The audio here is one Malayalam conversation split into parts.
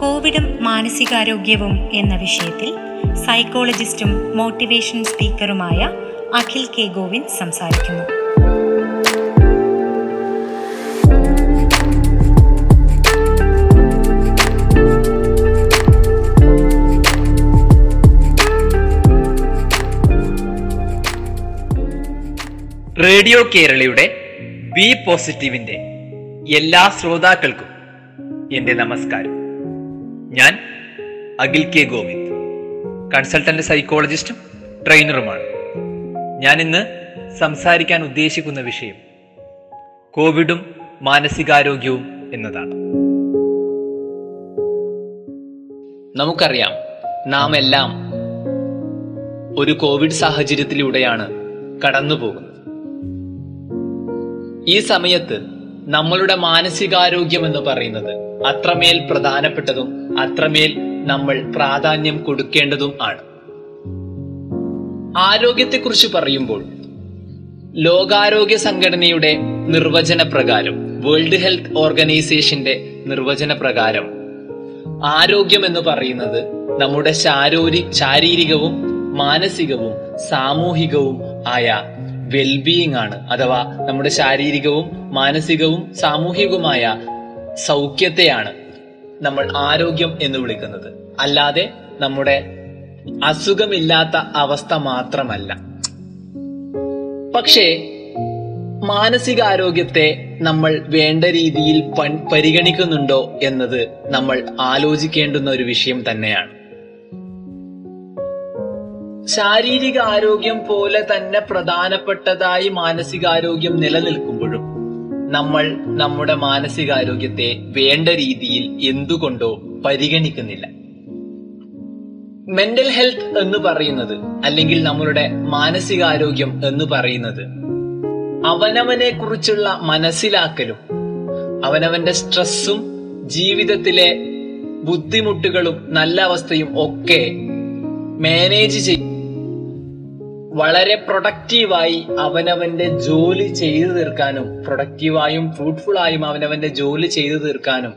കോവിഡും മാനസികാരോഗ്യവും എന്ന വിഷയത്തിൽ സൈക്കോളജിസ്റ്റും മോട്ടിവേഷൻ സ്പീക്കറുമായ അഖിൽ കെ ഗോവിന്ദ് സംസാരിക്കുന്നു. റേഡിയോ കേരളയുടെ ബി പോസിറ്റീവിന്റെ എല്ലാ ശ്രോതാക്കൾക്കും എന്റെ നമസ്കാരം. ഞാൻ അഖിൽ കെ ഗോവിന്ദ്. കൺസൾട്ടന്റ് സൈക്കോളജിസ്റ്റും ട്രെയിനറുമാണ്. ഞാൻ ഇന്ന് സംസാരിക്കാൻ ഉദ്ദേശിക്കുന്ന വിഷയം കോവിഡും മാനസികാരോഗ്യവും എന്നതാണ്. നമുക്കറിയാം നാം എല്ലാം ഒരു കോവിഡ് സാഹചര്യത്തിലൂടെയാണ് കടന്നു പോകുന്നത് ഈ സമയത്ത് നമ്മളുടെ മാനസികാരോഗ്യം എന്ന് പറയുന്നത് അത്രമേൽ പ്രധാനപ്പെട്ടതും അത്രമേൽ നമ്മൾ പ്രാധാന്യം കൊടുക്കേണ്ടതും ആണ്. ആരോഗ്യത്തെക്കുറിച്ച് പറയുമ്പോൾ ലോകാരോഗ്യ സംഘടനയുടെ നിർവചന പ്രകാരം വേൾഡ് ഹെൽത്ത് ഓർഗനൈസേഷന്റെ നിർവചന പ്രകാരം ആരോഗ്യം എന്ന് പറയുന്നത് നമ്മുടെ ശാരീരി ശാരീരികവും മാനസികവും സാമൂഹികവും ആയ വെൽബീയിങ് ആണ്. അഥവാ നമ്മുടെ ശാരീരികവും മാനസികവും സാമൂഹികവുമായ സൗഖ്യത്തെയാണ് നമ്മൾ ആരോഗ്യം എന്ന് വിളിക്കുന്നത്. അല്ലാതെ നമ്മുടെ അസുഖമില്ലാത്ത അവസ്ഥ മാത്രമല്ല. പക്ഷേ മാനസികാരോഗ്യത്തെ നമ്മൾ വേണ്ട രീതിയിൽ പരിഗണിക്കുന്നുണ്ടോ എന്നത് നമ്മൾ ആലോചിക്കേണ്ടുന്ന ഒരു വിഷയം തന്നെയാണ്. ശാരീരിക ആരോഗ്യം പോലെ തന്നെ പ്രധാനപ്പെട്ടതായി മാനസികാരോഗ്യം നിലനിൽക്കുമ്പോഴും നമ്മൾ നമ്മുടെ മാനസികാരോഗ്യത്തെ വേണ്ട രീതിയിൽ എന്തുകൊണ്ടോ പരിഗണിക്കുന്നില്ല. മെന്റൽ ഹെൽത്ത് എന്ന് പറയുന്നത് അല്ലെങ്കിൽ നമ്മളുടെ മാനസികാരോഗ്യം എന്ന് പറയുന്നത് അവനവനെ കുറിച്ചുള്ള മനസ്സിലാക്കലും അവനവന്റെ സ്ട്രെസ്സും ജീവിതത്തിലെ ബുദ്ധിമുട്ടുകളും നല്ല അവസ്ഥയും ഒക്കെ മാനേജ് ചെയ്യും വളരെ പ്രൊഡക്റ്റീവായി അവനവന്റെ ജോലി ചെയ്തു തീർക്കാനും പ്രൊഡക്റ്റീവായും ഫ്രൂട്ട്ഫുൾ ആയും അവനവന്റെ ജോലി ചെയ്തു തീർക്കാനും.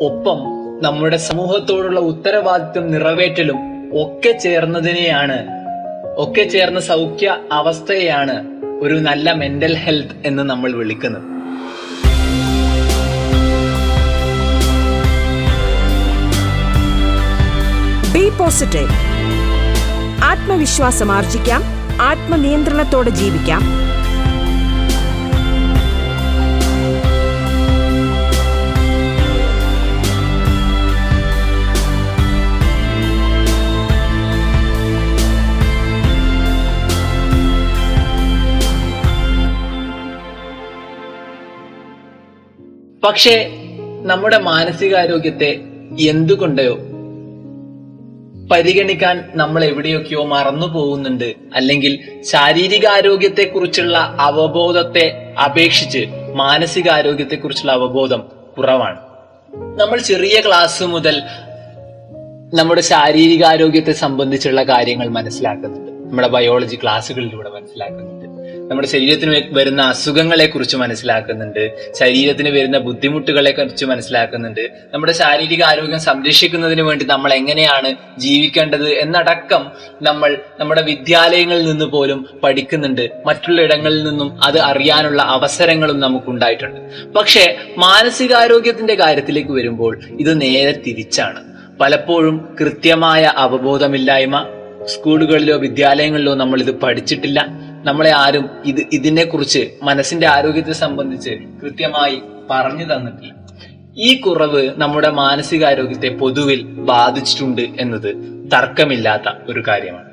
ഒപ്പം നമ്മുടെ സമൂഹത്തോടുള്ള ഉത്തരവാദിത്വം നിറവേറ്റലും ഒക്കെ ചേർന്നതിനെയാണ് ഒക്കെ ചേർന്ന സൗഖ്യ അവസ്ഥയെയാണ് ഒരു നല്ല മെന്റൽ ഹെൽത്ത് എന്ന് നമ്മൾ വിളിക്കുന്നത്. ബി പോസിറ്റീവ് ആത്മവിശ്വാസം ആർജിക്കാം ആത്മനിയന്ത്രണത്തോടെ ജീവിക്കാം. പക്ഷേ നമ്മുടെ മാനസികാരോഗ്യത്തെ എന്തുകൊണ്ടോ പരിഗണിക്കാൻ നമ്മൾ എവിടെയൊക്കെയോ മറന്നു പോകുന്നുണ്ട്. അല്ലെങ്കിൽ ശാരീരികാരോഗ്യത്തെ കുറിച്ചുള്ള അവബോധത്തെ അപേക്ഷിച്ച് മാനസികാരോഗ്യത്തെ കുറിച്ചുള്ള അവബോധം കുറവാണ്. നമ്മൾ ചെറിയ ക്ലാസ് മുതൽ നമ്മുടെ ശാരീരികാരോഗ്യത്തെ സംബന്ധിച്ചുള്ള കാര്യങ്ങൾ മനസ്സിലാക്കുന്നുണ്ട്. നമ്മുടെ ബയോളജി ക്ലാസ്സുകളിലൂടെ മനസ്സിലാക്കുന്നുണ്ട്. നമ്മുടെ ശരീരത്തിന് വരുന്ന അസുഖങ്ങളെ കുറിച്ച് മനസ്സിലാക്കുന്നുണ്ട്. ശരീരത്തിന് വരുന്ന ബുദ്ധിമുട്ടുകളെ കുറിച്ച് മനസ്സിലാക്കുന്നുണ്ട്. നമ്മുടെ ശാരീരിക ആരോഗ്യം സംരക്ഷിക്കുന്നതിന് വേണ്ടി നമ്മൾ എങ്ങനെയാണ് ജീവിക്കേണ്ടത് എന്നടക്കം നമ്മൾ നമ്മുടെ വിദ്യാലയങ്ങളിൽ നിന്ന് പോലും പഠിക്കുന്നുണ്ട്. മറ്റുള്ള ഇടങ്ങളിൽ നിന്നും അത് അറിയാനുള്ള അവസരങ്ങളും നമുക്കുണ്ടായിട്ടുണ്ട്. പക്ഷേ മാനസികാരോഗ്യത്തിന്റെ കാര്യത്തിലേക്ക് വരുമ്പോൾ ഇത് നേരെ തിരിച്ചാണ്. പലപ്പോഴും കൃത്യമായ അവബോധമില്ലായ്മ സ്കൂളുകളിലോ വിദ്യാലയങ്ങളിലോ നമ്മൾ ഇത് പഠിച്ചിട്ടില്ല. നമ്മളെ ആരും ഇത് ഇതിനെ കുറിച്ച് മനസ്സിന്റെ ആരോഗ്യത്തെ സംബന്ധിച്ച് കൃത്യമായി പറഞ്ഞു തന്നിട്ടില്ല. ഈ കുറവ് നമ്മുടെ മാനസികാരോഗ്യത്തെ പൊതുവിൽ ബാധിച്ചിട്ടുണ്ട് എന്നത് തർക്കമില്ലാത്ത ഒരു കാര്യമാണ്.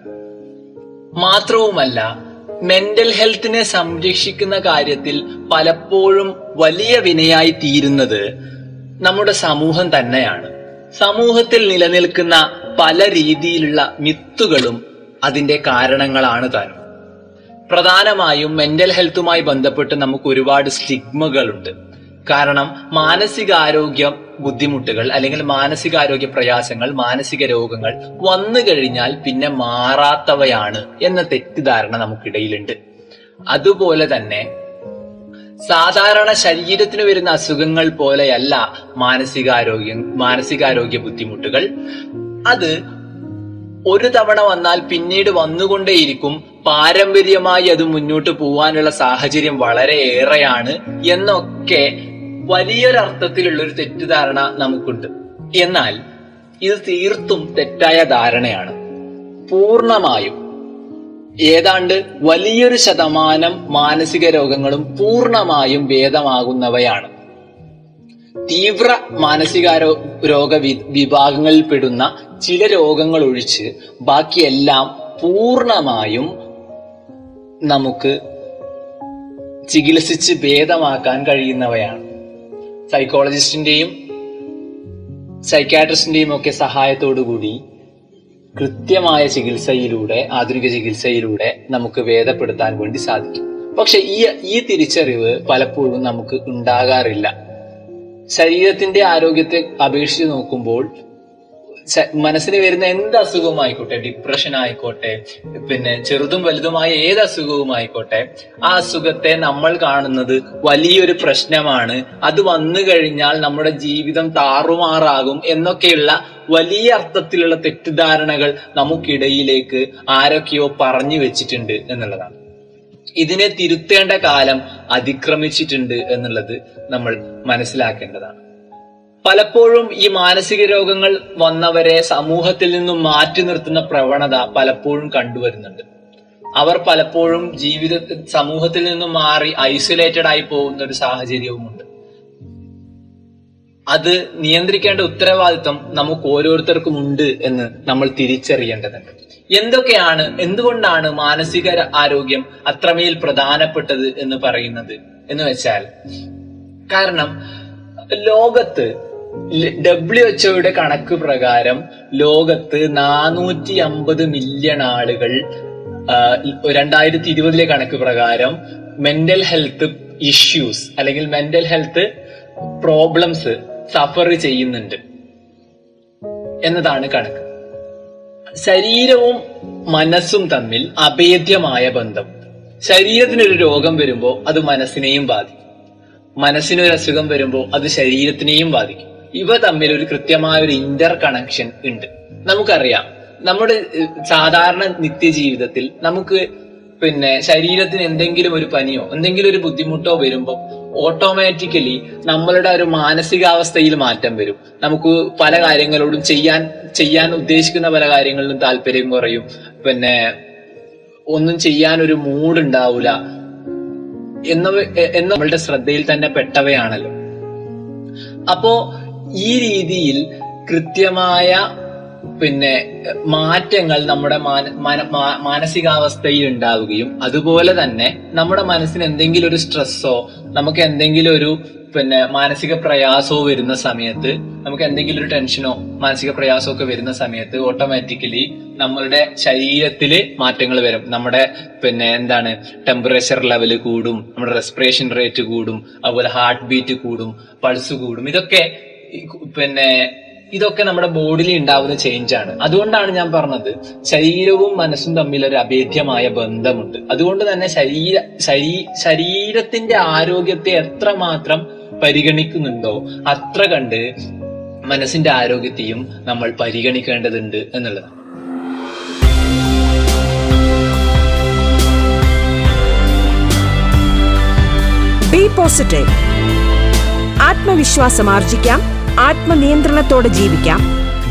മാത്രവുമല്ല മെന്റൽ ഹെൽത്തിനെ സംരക്ഷിക്കുന്ന കാര്യത്തിൽ പലപ്പോഴും വലിയ വിനയായി തീരുന്നത് നമ്മുടെ സമൂഹം തന്നെയാണ്. സമൂഹത്തിൽ നിലനിൽക്കുന്ന പല രീതിയിലുള്ള മിത്തുകളും അതിന്റെ കാരണങ്ങളാണ് താനും. പ്രധാനമായും മെന്റൽ ഹെൽത്തുമായി ബന്ധപ്പെട്ട് നമുക്ക് ഒരുപാട് സ്റ്റിഗ്മകളുണ്ട് കാരണം മാനസികാരോഗ്യ ബുദ്ധിമുട്ടുകൾ അല്ലെങ്കിൽ മാനസികാരോഗ്യ പ്രയാസങ്ങൾ മാനസിക രോഗങ്ങൾ വന്നു കഴിഞ്ഞാൽ പിന്നെ മാറാത്തവയാണ് എന്ന തെറ്റിദ്ധാരണ നമുക്കിടയിലുണ്ട്. അതുപോലെ തന്നെ സാധാരണ ശരീരത്തിന് വരുന്ന അസുഖങ്ങൾ പോലെയല്ല മാനസികാരോഗ്യം മാനസികാരോഗ്യ ബുദ്ധിമുട്ടുകൾ. അത് ഒരു തവണ വന്നാൽ പിന്നീട് വന്നുകൊണ്ടേയിരിക്കും പാരമ്പര്യമായി അത് മുന്നോട്ട് പോവാനുള്ള സാഹചര്യം വളരെ ഏറെയാണ് എന്നൊക്കെ വലിയൊരർത്ഥത്തിലുള്ള ഒരു തെറ്റിദ്ധാരണ നമുക്കുണ്ട്. എന്നാൽ ഇത് തീർത്തും തെറ്റായ ധാരണയാണ്. പൂർണമായും ഏതാണ്ട് വലിയൊരു ശതമാനം മാനസിക രോഗങ്ങളും പൂർണമായും ഭേദമാകുന്നവയാണ്. തീവ്ര മാനസികാരോ രോഗ വി- വിഭാഗങ്ങളിൽപ്പെടുന്ന ചില രോഗങ്ങൾ ഒഴിച്ച് ബാക്കിയെല്ലാം പൂർണമായും നമുക്ക് ചികിത്സിച്ച് ഭേദമാക്കാൻ കഴിയുന്നവയാണ്. സൈക്കോളജിസ്റ്റിന്റെയും സൈക്കാട്രിസ്റ്റിന്റെയും ഒക്കെ സഹായത്തോടു കൂടി കൃത്യമായ ചികിത്സയിലൂടെ ആധുനിക ചികിത്സയിലൂടെ നമുക്ക് ഭേദപ്പെടുത്താൻ വേണ്ടി സാധിക്കും. പക്ഷെ ഈ ഈ തിരിച്ചറിവ് പലപ്പോഴും നമുക്ക് ഉണ്ടാകാറില്ല. ശരീരത്തിന്റെ ആരോഗ്യത്തെ അപേക്ഷിച്ച് നോക്കുമ്പോൾ മനസ്സിന് വരുന്ന എന്ത് അസുഖവും ആയിക്കോട്ടെ ഡിപ്രഷൻ ആയിക്കോട്ടെ പിന്നെ ചെറുതും വലുതുമായ ഏത് അസുഖവും ആയിക്കോട്ടെ ആ അസുഖത്തെ നമ്മൾ കാണുന്നത് വലിയൊരു പ്രശ്നമാണ്. അത് വന്നു കഴിഞ്ഞാൽ നമ്മുടെ ജീവിതം താറുമാറാകും എന്നൊക്കെയുള്ള വലിയ അർത്ഥത്തിലുള്ള തെറ്റിദ്ധാരണകൾ നമുക്കിടയിലേക്ക് ആരൊക്കെയോ പറഞ്ഞു വെച്ചിട്ടുണ്ട് എന്നുള്ളതാണ്. ഇതിനെ തിരുത്തേണ്ട കാലം അതിക്രമിച്ചിട്ടുണ്ട് എന്നുള്ളത് നമ്മൾ മനസ്സിലാക്കേണ്ടതാണ്. പലപ്പോഴും ഈ മാനസിക രോഗങ്ങൾ വന്നവരെ സമൂഹത്തിൽ നിന്നും മാറ്റി നിർത്തുന്ന പ്രവണത പലപ്പോഴും കണ്ടുവരുന്നുണ്ട്. അവർ പലപ്പോഴും ജീവിത സമൂഹത്തിൽ നിന്നും മാറി ഐസൊലേറ്റഡ് ആയി പോകുന്ന ഒരു സാഹചര്യവുമുണ്ട്. അത് നിയന്ത്രിക്കേണ്ട ഉത്തരവാദിത്വം നമുക്ക് ഓരോരുത്തർക്കും ഉണ്ട് എന്ന് നമ്മൾ തിരിച്ചറിയേണ്ടതുണ്ട്. എന്തൊക്കെയാണ് എന്തുകൊണ്ടാണ് മാനസിക ആരോഗ്യം അത്രമേൽ പ്രധാനപ്പെട്ടത് എന്ന് പറയുന്നത്? എന്ന് വെച്ചാൽ കാരണം ലോകത്ത് ഡബ്ല്യു എച്ച്ഒയുടെ കണക്ക് പ്രകാരം ലോകത്ത് നാനൂറ്റി അമ്പത് മില്യൺ ആളുകൾ രണ്ടായിരത്തി ഇരുപതിലെ കണക്ക് പ്രകാരം മെന്റൽ ഹെൽത്ത് ഇഷ്യൂസ് അല്ലെങ്കിൽ മെന്റൽ ഹെൽത്ത് പ്രോബ്ലംസ് സഫർ ചെയ്യുന്നുണ്ട്. എന്നതാണ് കണക്ക്. ശരീരവും മനസ്സും തമ്മിൽ അഭേദ്യമായ ബന്ധം. ശരീരത്തിനൊരു രോഗം വരുമ്പോൾ അത് മനസ്സിനെയും ബാധിക്കും. മനസ്സിനൊരു അസുഖം വരുമ്പോൾ അത് ശരീരത്തിനെയും ബാധിക്കും. ഇവ തമ്മിൽ ഒരു കൃത്യമായ ഒരു ഇന്റർ കണക്ഷൻ ഉണ്ട്. നമുക്കറിയാം. നമ്മുടെ സാധാരണ നിത്യജീവിതത്തിൽ നമുക്ക് പിന്നെ ശരീരത്തിന് എന്തെങ്കിലും ഒരു പനിയോ എന്തെങ്കിലും ഒരു ബുദ്ധിമുട്ടോ വരുമ്പോൾ ഓട്ടോമാറ്റിക്കലി നമ്മളുടെ ഒരു മാനസികാവസ്ഥയിൽ മാറ്റം വരും. നമുക്ക് പല കാര്യങ്ങളോടും ചെയ്യാൻ ചെയ്യാൻ ഉദ്ദേശിക്കുന്ന പല കാര്യങ്ങളിലും താല്പര്യം കുറയും. പിന്നെ ഒന്നും ചെയ്യാൻ ഒരു മൂഡ് ഉണ്ടാവില്ല എന്ന എന്ന നമ്മളുടെ ശ്രദ്ധയിൽ തന്നെ പെട്ടവയാണല്ലോ. അപ്പോ ഈ രീതിയിൽ കൃത്യമായ പിന്നെ മാറ്റങ്ങൾ നമ്മുടെ മാനസികാവസ്ഥയിൽ ഉണ്ടാവുകയും അതുപോലെ തന്നെ നമ്മുടെ മനസ്സിന് എന്തെങ്കിലും ഒരു സ്ട്രെസ്സോ നമുക്ക് എന്തെങ്കിലും ഒരു പിന്നെ മാനസിക പ്രയാസമോ വരുന്ന സമയത്ത് നമുക്ക് എന്തെങ്കിലും ഒരു ടെൻഷനോ മാനസിക പ്രയാസമോ ഒക്കെ വരുന്ന സമയത്ത് ഓട്ടോമാറ്റിക്കലി നമ്മളുടെ ശരീരത്തിൽ മാറ്റങ്ങൾ വരും. നമ്മുടെ പിന്നെ എന്താണ് ടെമ്പറേച്ചർ ലെവൽ കൂടും നമ്മുടെ റെസ്പിറേഷൻ റേറ്റ് കൂടും അതുപോലെ ഹാർട്ട് ബീറ്റ് കൂടും പൾസ് കൂടും. ഇതൊക്കെ പിന്നെ ഇതൊക്കെ നമ്മുടെ ബോഡിയിൽ ഉണ്ടാവുന്ന ചേഞ്ച് ആണ്. അതുകൊണ്ടാണ് ഞാൻ പറഞ്ഞത് ശരീരവും മനസ്സും തമ്മിൽ ഒരു അഭേദ്യമായ ബന്ധമുണ്ട്. അതുകൊണ്ട് തന്നെ ശരീര ശരീ ശരീരത്തിന്റെ ആരോഗ്യത്തെ എത്ര മാത്രം പരിഗണിക്കുന്നുണ്ടോ അത്ര കണ്ട് മനസ്സിന്റെ ആരോഗ്യത്തെയും നമ്മൾ പരിഗണിക്കേണ്ടതുണ്ട് എന്നുള്ളത് ബി പോസിറ്റീവ് ആത്മവിശ്വാസം ആർജിക്കാം. ആത്മനിയന്ത്രണത്തോടെ ജീവിക്കാം.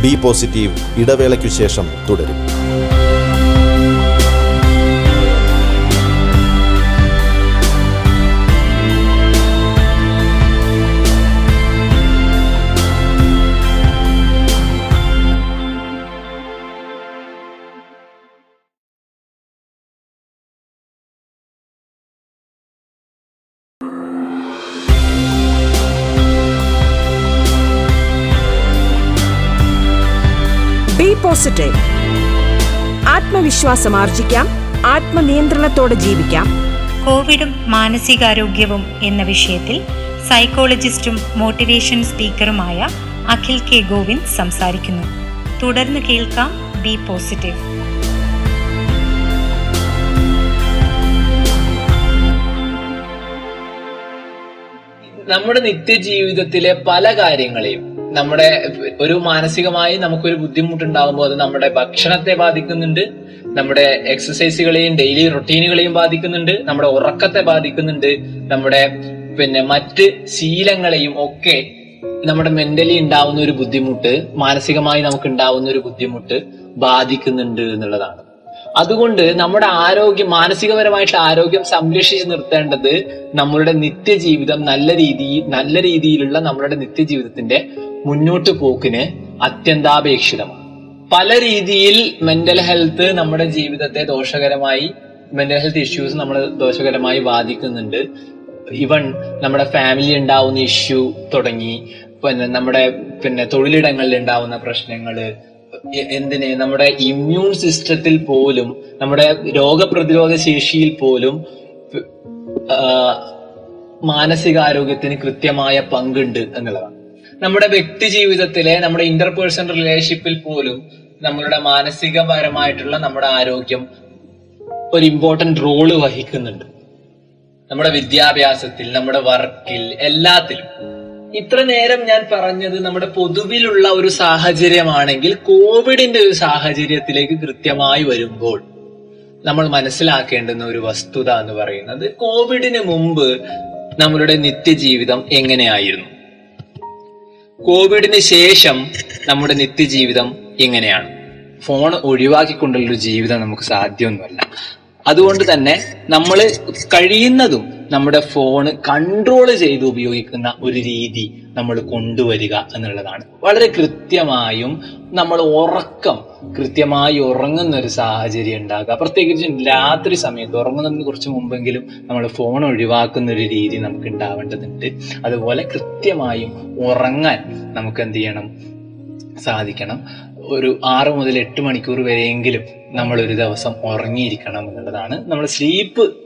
ബി പോസിറ്റീവ് ഇടവേളയ്ക്കു ശേഷം തുടരും. പോസിറ്റീവ് ആത്മവിശ്വാസം ആർജിക്കാം ആത്മനിയന്ത്രണത്തോടെ ജീവിക്കാം. കോവിഡും മാനസികാരോഗ്യവും എന്ന വിഷയത്തിൽ സൈക്കോളജിസ്റ്റും മോട്ടിവേഷൻ സ്പീക്കറുമായ അഖിൽ കെ ഗോവിന്ദ് സംസാരിക്കുന്നു. തുടർന്ന് കേൾക്കാം ബി പോസിറ്റീവ്. നമ്മുടെ നിത്യജീവിതത്തിലെ പല കാര്യങ്ങളെയും നമ്മുടെ ഒരു മാനസികമായി നമുക്കൊരു ബുദ്ധിമുട്ടുണ്ടാകുമ്പോൾ അത് നമ്മുടെ ഭക്ഷണത്തെ ബാധിക്കുന്നുണ്ട് നമ്മുടെ എക്സസൈസുകളെയും ഡെയിലി റൊട്ടീനുകളെയും ബാധിക്കുന്നുണ്ട് നമ്മുടെ ഉറക്കത്തെ ബാധിക്കുന്നുണ്ട് നമ്മുടെ പിന്നെ മറ്റ് ശീലങ്ങളെയും ഒക്കെ നമ്മുടെ മെന്റലി ഉണ്ടാവുന്ന ഒരു ബുദ്ധിമുട്ട് മാനസികമായി നമുക്ക് ഉണ്ടാവുന്ന ഒരു ബുദ്ധിമുട്ട് ബാധിക്കുന്നുണ്ട് എന്നുള്ളതാണ്. അതുകൊണ്ട് നമ്മുടെ ആരോഗ്യം മാനസികപരമായിട്ടുള്ള ആരോഗ്യം സംരക്ഷിച്ചു നിർത്തേണ്ടത് നമ്മളുടെ നിത്യജീവിതം നല്ല രീതിയിൽ നല്ല രീതിയിലുള്ള നമ്മളുടെ നിത്യജീവിതത്തിന്റെ മുന്നോട്ട് പോക്കിന് അത്യന്താപേക്ഷിതമാണ്. പല രീതിയിൽ മെന്റൽ ഹെൽത്ത് നമ്മുടെ ജീവിതത്തെ ദോഷകരമായി മെന്റൽ ഹെൽത്ത് ഇഷ്യൂസ് നമ്മൾ ദോഷകരമായി ബാധിക്കുന്നുണ്ട്. ഇവൺ നമ്മുടെ ഫാമിലി ഉണ്ടാവുന്ന ഇഷ്യൂ തുടങ്ങി പിന്നെ നമ്മുടെ പിന്നെ തൊഴിലിടങ്ങളിൽ ഉണ്ടാവുന്ന പ്രശ്നങ്ങൾ എന്തിന്? നമ്മുടെ ഇമ്മ്യൂൺ സിസ്റ്റത്തിൽ പോലും നമ്മുടെ രോഗപ്രതിരോധ ശേഷിയിൽ പോലും മാനസികാരോഗ്യത്തിന് കൃത്യമായ പങ്കുണ്ട് എന്നുള്ളതാണ്. നമ്മുടെ വ്യക്തി ജീവിതത്തിലെ നമ്മുടെ ഇന്റർപേഴ്സണൽ റിലേഷൻഷിപ്പിൽ പോലും നമ്മളുടെ മാനസികപരമായിട്ടുള്ള നമ്മുടെ ആരോഗ്യം ഒരു ഇമ്പോർട്ടന്റ് റോൾ വഹിക്കുന്നുണ്ട്. നമ്മുടെ വിദ്യാഭ്യാസത്തിൽ നമ്മുടെ വർക്കിൽ എല്ലാത്തിലും. ഇത്ര നേരം ഞാൻ പറഞ്ഞത് നമ്മുടെ പൊതുവിലുള്ള ഒരു സാഹചര്യമാണെങ്കിൽ കോവിഡിന്റെ ഒരു സാഹചര്യത്തിലേക്ക് കൃത്യമായി വരുമ്പോൾ നമ്മൾ മനസ്സിലാക്കേണ്ടുന്ന ഒരു വസ്തുത എന്ന് പറയുന്നത് കോവിഡിന് മുമ്പ് നമ്മളുടെ നിത്യജീവിതം എങ്ങനെയായിരുന്നു? കോവിഡിന് ശേഷം നമ്മുടെ നിത്യജീവിതം എങ്ങനെയാണ്? ഫോൺ ഒഴിവാക്കിക്കൊണ്ടുള്ള ഒരു ജീവിതം നമുക്ക് സാധ്യമൊന്നുമല്ല. അതുകൊണ്ട് തന്നെ നമ്മൾ കഴിയുന്നതും നമ്മുടെ ഫോൺ കൺട്രോൾ ചെയ്ത് ഉപയോഗിക്കുന്ന ഒരു രീതി നമ്മൾ കൊണ്ടുവരിക എന്നുള്ളതാണ്. വളരെ കൃത്യമായും നമ്മൾ ഉറക്കം കൃത്യമായി ഉറങ്ങുന്ന ഒരു സാഹചര്യം ഉണ്ടാകുക പ്രത്യേകിച്ച് രാത്രി സമയത്ത് ഉറങ്ങുന്നതിന് കുറച്ച് മുമ്പെങ്കിലും നമ്മൾ ഫോൺ ഒഴിവാക്കുന്ന ഒരു രീതി നമുക്ക് ഉണ്ടാവേണ്ടതുണ്ട്. അതുപോലെ കൃത്യമായും ഉറങ്ങാൻ നമുക്ക് എന്ത് ചെയ്യണം? സാധിക്കണം. ഒരു ആറ് മുതൽ എട്ട് മണിക്കൂർ വരെയെങ്കിലും നമ്മൾ ഒരു ദിവസം ഉറങ്ങിയിരിക്കണം എന്നുള്ളതാണ്. നമ്മൾ സ്ലീപ്പ്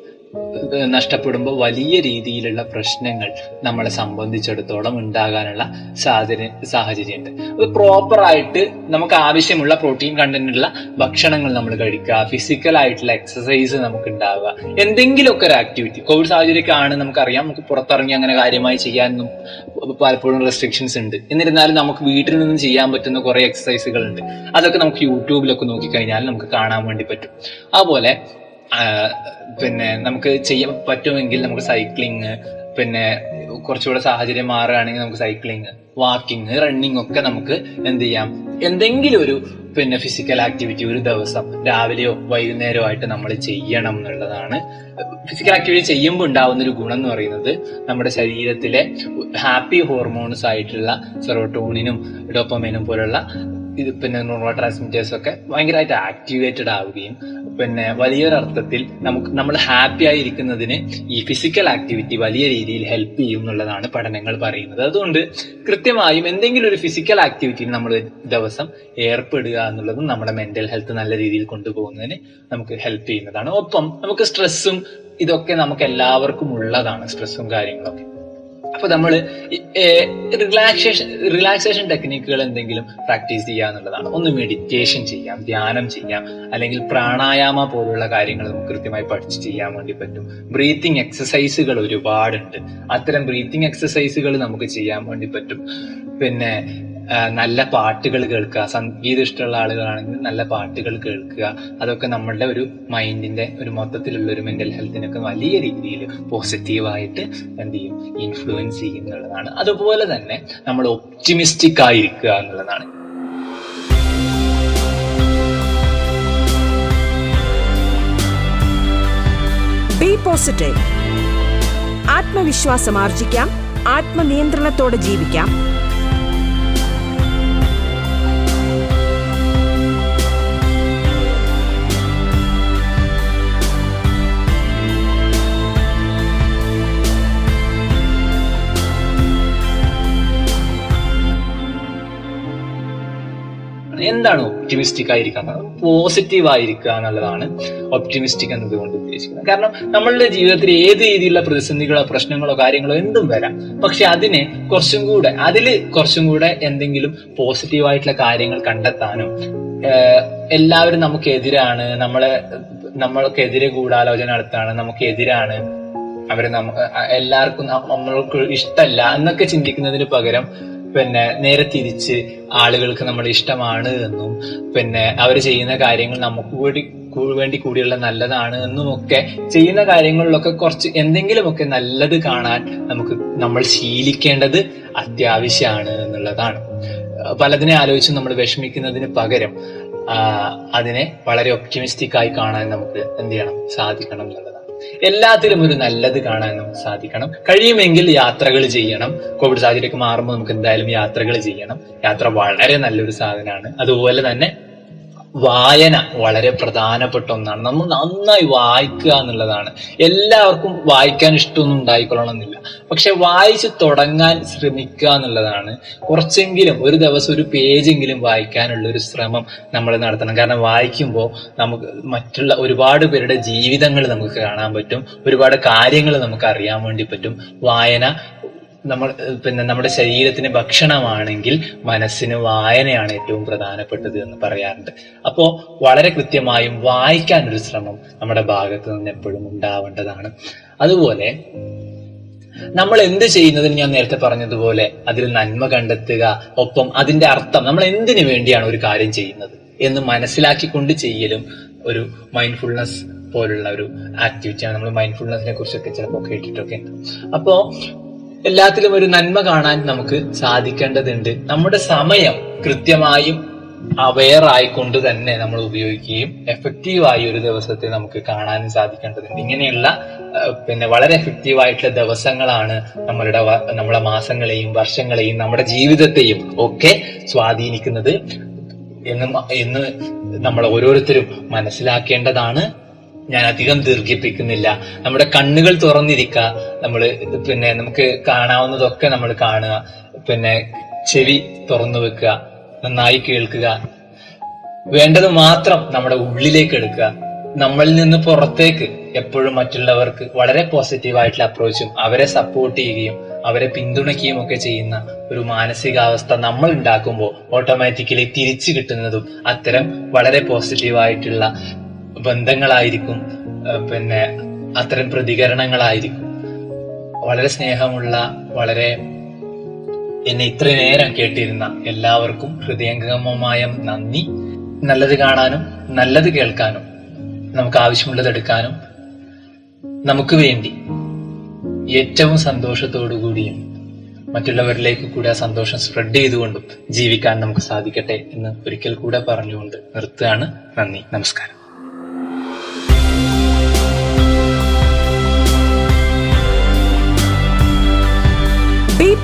നഷ്ടപ്പെടുമ്പോൾ വലിയ രീതിയിലുള്ള പ്രശ്നങ്ങൾ നമ്മളെ സംബന്ധിച്ചിടത്തോളം ഉണ്ടാകാനുള്ള സാഹചര്യം സാഹചര്യമുണ്ട്. അത് പ്രോപ്പർ ആയിട്ട് നമുക്ക് ആവശ്യമുള്ള പ്രോട്ടീൻ കണ്ടന്റുള്ള ഭക്ഷണങ്ങൾ നമ്മൾ കഴിക്കുക. ഫിസിക്കൽ ആയിട്ടുള്ള എക്സസൈസ് നമുക്ക് ഉണ്ടാവുക. എന്തെങ്കിലുമൊക്കെ ഒരു ആക്ടിവിറ്റി കോവിഡ് സാഹചര്യമൊക്കെയാണ് നമുക്കറിയാം. നമുക്ക് പുറത്തിറങ്ങി അങ്ങനെ കാര്യമായി ചെയ്യാനൊന്നും പലപ്പോഴും റെസ്ട്രിക്ഷൻസ് ഉണ്ട്. എന്നിരുന്നാലും നമുക്ക് വീട്ടിൽ നിന്നും ചെയ്യാൻ പറ്റുന്ന കുറേ എക്സസൈസുകൾ ഉണ്ട് അതൊക്കെ നമുക്ക് യൂട്യൂബിലൊക്കെ നോക്കിക്കഴിഞ്ഞാൽ നമുക്ക് കാണാൻ വേണ്ടി പറ്റും. അതുപോലെ പിന്നെ നമുക്ക് ചെയ്യാൻ പറ്റുമെങ്കിൽ നമുക്ക് സൈക്ലിങ് പിന്നെ കുറച്ചുകൂടെ സാഹചര്യം മാറുകയാണെങ്കിൽ നമുക്ക് സൈക്ലിങ് വാക്കിംഗ് റണ്ണിങ് ഒക്കെ നമുക്ക് എന്ത് ചെയ്യാം. എന്തെങ്കിലും ഒരു പിന്നെ ഫിസിക്കൽ ആക്ടിവിറ്റി ഒരു ദിവസം രാവിലെയോ വൈകുന്നേരമോ ആയിട്ട് നമ്മൾ ചെയ്യണം എന്നുള്ളതാണ്. ഫിസിക്കൽ ആക്ടിവിറ്റി ചെയ്യുമ്പോൾ ഉണ്ടാവുന്ന ഒരു ഗുണം എന്ന് പറയുന്നത് നമ്മുടെ ശരീരത്തിലെ ഹാപ്പി ഹോർമോൺസ് ആയിട്ടുള്ള സെറോട്ടോണിനും ഡോപ്പമൈനും പോലുള്ള ഇത് പിന്നെ ന്യൂറോ ട്രാൻസ്മിറ്റേഴ്സ് ഒക്കെ ഭയങ്കരമായിട്ട് ആക്ടിവേറ്റഡ് ആവുകയും പിന്നെ വലിയൊരർത്ഥത്തിൽ നമുക്ക് നമ്മൾ ഹാപ്പി ആയിരിക്കുന്നതിന് ഈ ഫിസിക്കൽ ആക്ടിവിറ്റി വലിയ രീതിയിൽ ഹെൽപ്പ് ചെയ്യും എന്നുള്ളതാണ് പഠനങ്ങൾ പറയുന്നത്. അതുകൊണ്ട് കൃത്യമായും എന്തെങ്കിലും ഒരു ഫിസിക്കൽ ആക്ടിവിറ്റിയിൽ നമ്മൾ ദിവസം ഏർപ്പെടുക എന്നുള്ളതും നമ്മുടെ മെന്റൽ ഹെൽത്ത് നല്ല രീതിയിൽ കൊണ്ടുപോകുന്നതിന് നമുക്ക് ഹെൽപ്പ് ചെയ്യുന്നതാണ്. ഒപ്പം നമുക്ക് സ്ട്രെസ്സും ഇതൊക്കെ നമുക്ക് എല്ലാവർക്കും ഉള്ളതാണ് സ്ട്രെസ്സും കാര്യങ്ങളൊക്കെ. അപ്പൊ നമ്മൾ റിലാക്സേഷൻ റിലാക്സേഷൻ ടെക്നിക്കുകൾ എന്തെങ്കിലും പ്രാക്ടീസ് ചെയ്യുക എന്നുള്ളതാണ്. ഒന്ന് മെഡിറ്റേഷൻ ചെയ്യാം ധ്യാനം ചെയ്യാം അല്ലെങ്കിൽ പ്രാണായാമ പോലുള്ള കാര്യങ്ങൾ നമുക്ക് കൃത്യമായി പഠിച്ച് ചെയ്യാൻ വേണ്ടി പറ്റും. ബ്രീത്തിങ് എക്സസൈസുകൾ ഒരുപാടുണ്ട്. അത്തരം ബ്രീത്തിങ് എക്സസൈസുകൾ നമുക്ക് ചെയ്യാൻ വേണ്ടി പറ്റും. പിന്നെ നല്ല പാട്ടുകൾ കേൾക്കുക. സംഗീതം ഇഷ്ടമുള്ള ആളുകളാണെങ്കിൽ നല്ല പാട്ടുകൾ കേൾക്കുക. അതൊക്കെ നമ്മളുടെ ഒരു മൈൻഡിന്റെ ഒരു മൊത്തത്തിലുള്ള ഒരു മെന്റൽ ഹെൽത്തിനൊക്കെ വലിയ രീതിയിൽ പോസിറ്റീവായിട്ട് എന്ത് ചെയ്യും? ഇൻഫ്ലുവൻസ് ചെയ്യും എന്നുള്ളതാണ്. അതുപോലെ തന്നെ നമ്മൾ ഒപ്റ്റിമിസ്റ്റിക് ആയിരിക്കുക എന്നുള്ളതാണ്. ആത്മവിശ്വാസം ആർജിക്കാം. ആത്മനിയന്ത്രണത്തോടെ ജീവിക്കാം. എന്താണ് ഒപ്റ്റിമിസ്റ്റിക് ആയിരിക്കുക പോസിറ്റീവ് ആയിരിക്കുക എന്നുള്ളതാണ് ഒപ്റ്റിമിസ്റ്റിക് എന്നതുകൊണ്ട് ഉദ്ദേശിക്കുന്നത്. കാരണം നമ്മളുടെ ജീവിതത്തിൽ ഏത് രീതിയിലുള്ള പ്രതിസന്ധികളോ പ്രശ്നങ്ങളോ കാര്യങ്ങളോ എന്തും വരാം. പക്ഷെ അതിനെ കുറച്ചും കൂടെ അതിൽ കുറച്ചും കൂടെ എന്തെങ്കിലും പോസിറ്റീവായിട്ടുള്ള കാര്യങ്ങൾ കണ്ടെത്താനും എല്ലാവരും നമുക്കെതിരാണ് നമ്മളെ നമ്മൾക്കെതിരെ ഗൂഢാലോചന നടത്താണ് നമുക്കെതിരാണ് അവർ നമ്മ എല്ലാവർക്കും നമ്മൾക്ക് ഇഷ്ടമല്ല എന്നൊക്കെ ചിന്തിക്കുന്നതിന് പകരം പിന്നെ നേരെ തിരിച്ച് ആളുകൾക്ക് നമ്മൾ ഇഷ്ടമാണ് എന്നും പിന്നെ അവർ ചെയ്യുന്ന കാര്യങ്ങൾ നമുക്ക് കൂടി വേണ്ടി കൂടിയുള്ള നല്ലതാണ് എന്നും ഒക്കെ ചെയ്യുന്ന കാര്യങ്ങളിലൊക്കെ കുറച്ച് എന്തെങ്കിലുമൊക്കെ നല്ലത് കാണാൻ നമുക്ക് നമ്മൾ ശീലിക്കേണ്ടത് അത്യാവശ്യമാണ് എന്നുള്ളതാണ്. പലതിനെ ആലോചിച്ച് നമ്മൾ വിഷമിക്കുന്നതിന് പകരം അതിനെ വളരെ ഒപ്റ്റിമിസ്റ്റിക് ആയി കാണാൻ നമുക്ക് എന്ത് ചെയ്യണം സാധിക്കണം എന്നുള്ളതാണ്. എല്ലാത്തിലും ഒരു നല്ലത് കാണാൻ നമുക്ക് സാധിക്കണം. കഴിയുമെങ്കിൽ യാത്രകൾ ചെയ്യണം. കോവിഡ് സാഹചര്യമൊക്കെ മാറുമ്പോൾ നമുക്ക് എന്തായാലും യാത്രകൾ ചെയ്യണം. യാത്ര വളരെ നല്ലൊരു സാധനമാണ്. അതുപോലെ തന്നെ വായന വളരെ പ്രധാനപ്പെട്ട ഒന്നാണ്. നമ്മൾ നന്നായി വായിക്കുക എന്നുള്ളതാണ്. എല്ലാവർക്കും വായിക്കാൻ ഇഷ്ടമൊന്നും ഉണ്ടായിക്കൊള്ളണമെന്നില്ല. പക്ഷെ വായിച്ച് തുടങ്ങാൻ ശ്രമിക്കുക എന്നുള്ളതാണ്. കുറച്ചെങ്കിലും ഒരു ദിവസം ഒരു പേജെങ്കിലും വായിക്കാനുള്ള ഒരു ശ്രമം നമ്മൾ നടത്തണം. കാരണം വായിക്കുമ്പോൾ നമുക്ക് മറ്റുള്ള ഒരുപാട് പേരുടെ ജീവിതങ്ങൾ നമുക്ക് കാണാൻ പറ്റും. ഒരുപാട് കാര്യങ്ങൾ നമുക്ക് അറിയാൻ വേണ്ടി പറ്റും. വായന നമ്മൾ പിന്നെ നമ്മുടെ ശരീരത്തിന് ഭക്ഷണമാണെങ്കിൽ മനസ്സിന് വായനയാണ് ഏറ്റവും പ്രധാനപ്പെട്ടത് എന്ന് പറയാറുണ്ട്. അപ്പോ വളരെ കൃത്യമായും വായിക്കാനൊരു ശ്രമം നമ്മുടെ ഭാഗത്ത് നിന്ന് എപ്പോഴും ഉണ്ടാവേണ്ടതാണ്. അതുപോലെ നമ്മൾ എന്ത് ചെയ്യുന്നതിന് ഞാൻ നേരത്തെ പറഞ്ഞതുപോലെ അതിൽ നന്മ കണ്ടെത്തുക ഒപ്പം അതിന്റെ അർത്ഥം നമ്മൾ എന്തിനു വേണ്ടിയാണ് ഒരു കാര്യം ചെയ്യുന്നത് എന്ന് മനസ്സിലാക്കിക്കൊണ്ട് ചെയ്യലും ഒരു മൈൻഡ്ഫുൾനെസ് പോലുള്ള ഒരു ആക്ടിവിറ്റിയാണ് നമ്മൾ മൈൻഡ്ഫുൾനെസിനെ കുറിച്ചൊക്കെ ചിലപ്പോൾ കേട്ടിട്ടൊക്കെ അപ്പോ എല്ലാത്തിലും ഒരു നന്മ കാണാൻ നമുക്ക് സാധിക്കേണ്ടതുണ്ട്. നമ്മുടെ സമയം കൃത്യമായും അവെയർ ആയിക്കൊണ്ട് തന്നെ നമ്മൾ ഉപയോഗിക്കുകയും എഫക്റ്റീവായി ഒരു ദിവസത്തെ നമുക്ക് കാണാനും സാധിക്കേണ്ടതുണ്ട്. ഇങ്ങനെയുള്ള പിന്നെ വളരെ എഫക്റ്റീവ് ആയിട്ടുള്ള ദിവസങ്ങളാണ് നമ്മളുടെ നമ്മുടെ മാസങ്ങളെയും വർഷങ്ങളെയും നമ്മുടെ ജീവിതത്തെയും ഒക്കെ സ്വാധീനിക്കുന്നത് എന്ന് എന്ന് നമ്മൾ ഓരോരുത്തരും മനസ്സിലാക്കേണ്ടതാണ്. ഞാൻ അധികം ദീർഘിപ്പിക്കുന്നില്ല. നമ്മുടെ കണ്ണുകൾ തുറന്നിരിക്കുക. നമ്മൾ പിന്നെ നമുക്ക് കാണാവുന്നതൊക്കെ നമ്മൾ കാണുക. പിന്നെ ചെവി തുറന്നു വെക്കുക. നന്നായി കേൾക്കുക. വേണ്ടത് മാത്രം നമ്മുടെ ഉള്ളിലേക്ക് എടുക്കുക. നമ്മളിൽ നിന്ന് പുറത്തേക്ക് എപ്പോഴും മറ്റുള്ളവർക്ക് വളരെ പോസിറ്റീവായിട്ടുള്ള അപ്രോച്ചും അവരെ സപ്പോർട്ട് ചെയ്യുകയും അവരെ പിന്തുണയ്ക്കുകയും ഒക്കെ ചെയ്യുന്ന ഒരു മാനസികാവസ്ഥ നമ്മൾ ഉണ്ടാക്കുമ്പോൾ ഓട്ടോമാറ്റിക്കലി തിരിച്ചു കിട്ടുന്നതും അത്തരം വളരെ പോസിറ്റീവ് ആയിട്ടുള്ള ബന്ധങ്ങളായിരിക്കും പിന്നെ അത്തരം പ്രതികരണങ്ങളായിരിക്കും. വളരെ സ്നേഹമുള്ള വളരെ എന്നെ ഇത്ര നേരം കേട്ടിരുന്ന എല്ലാവർക്കും ഹൃദയംഗമമായ നന്ദി. നല്ലത് കാണാനും നല്ലത് കേൾക്കാനും നമുക്ക് ആവശ്യമുള്ളത് എടുക്കാനും നമുക്ക് വേണ്ടി ഏറ്റവും സന്തോഷത്തോടു കൂടിയും മറ്റുള്ളവരിലേക്ക് കൂടി ആ സന്തോഷം സ്പ്രെഡ് ചെയ്തുകൊണ്ടും ജീവിക്കാൻ നമുക്ക് സാധിക്കട്ടെ എന്ന് ഒരിക്കൽ കൂടെ പറഞ്ഞുകൊണ്ട് നിർത്തുകയാണ്. നന്ദി. നമസ്കാരം.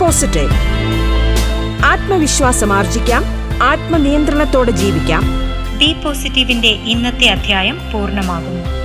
പോസിറ്റീവ് ആത്മവിശ്വാസം ആർജിക്കാം. ആത്മനിയന്ത്രണത്തോടെ ജീവിക്കാം. ബി പോസിറ്റീവിന്റെ ഇന്നത്തെ അധ്യായം പൂർണമാകുന്നു.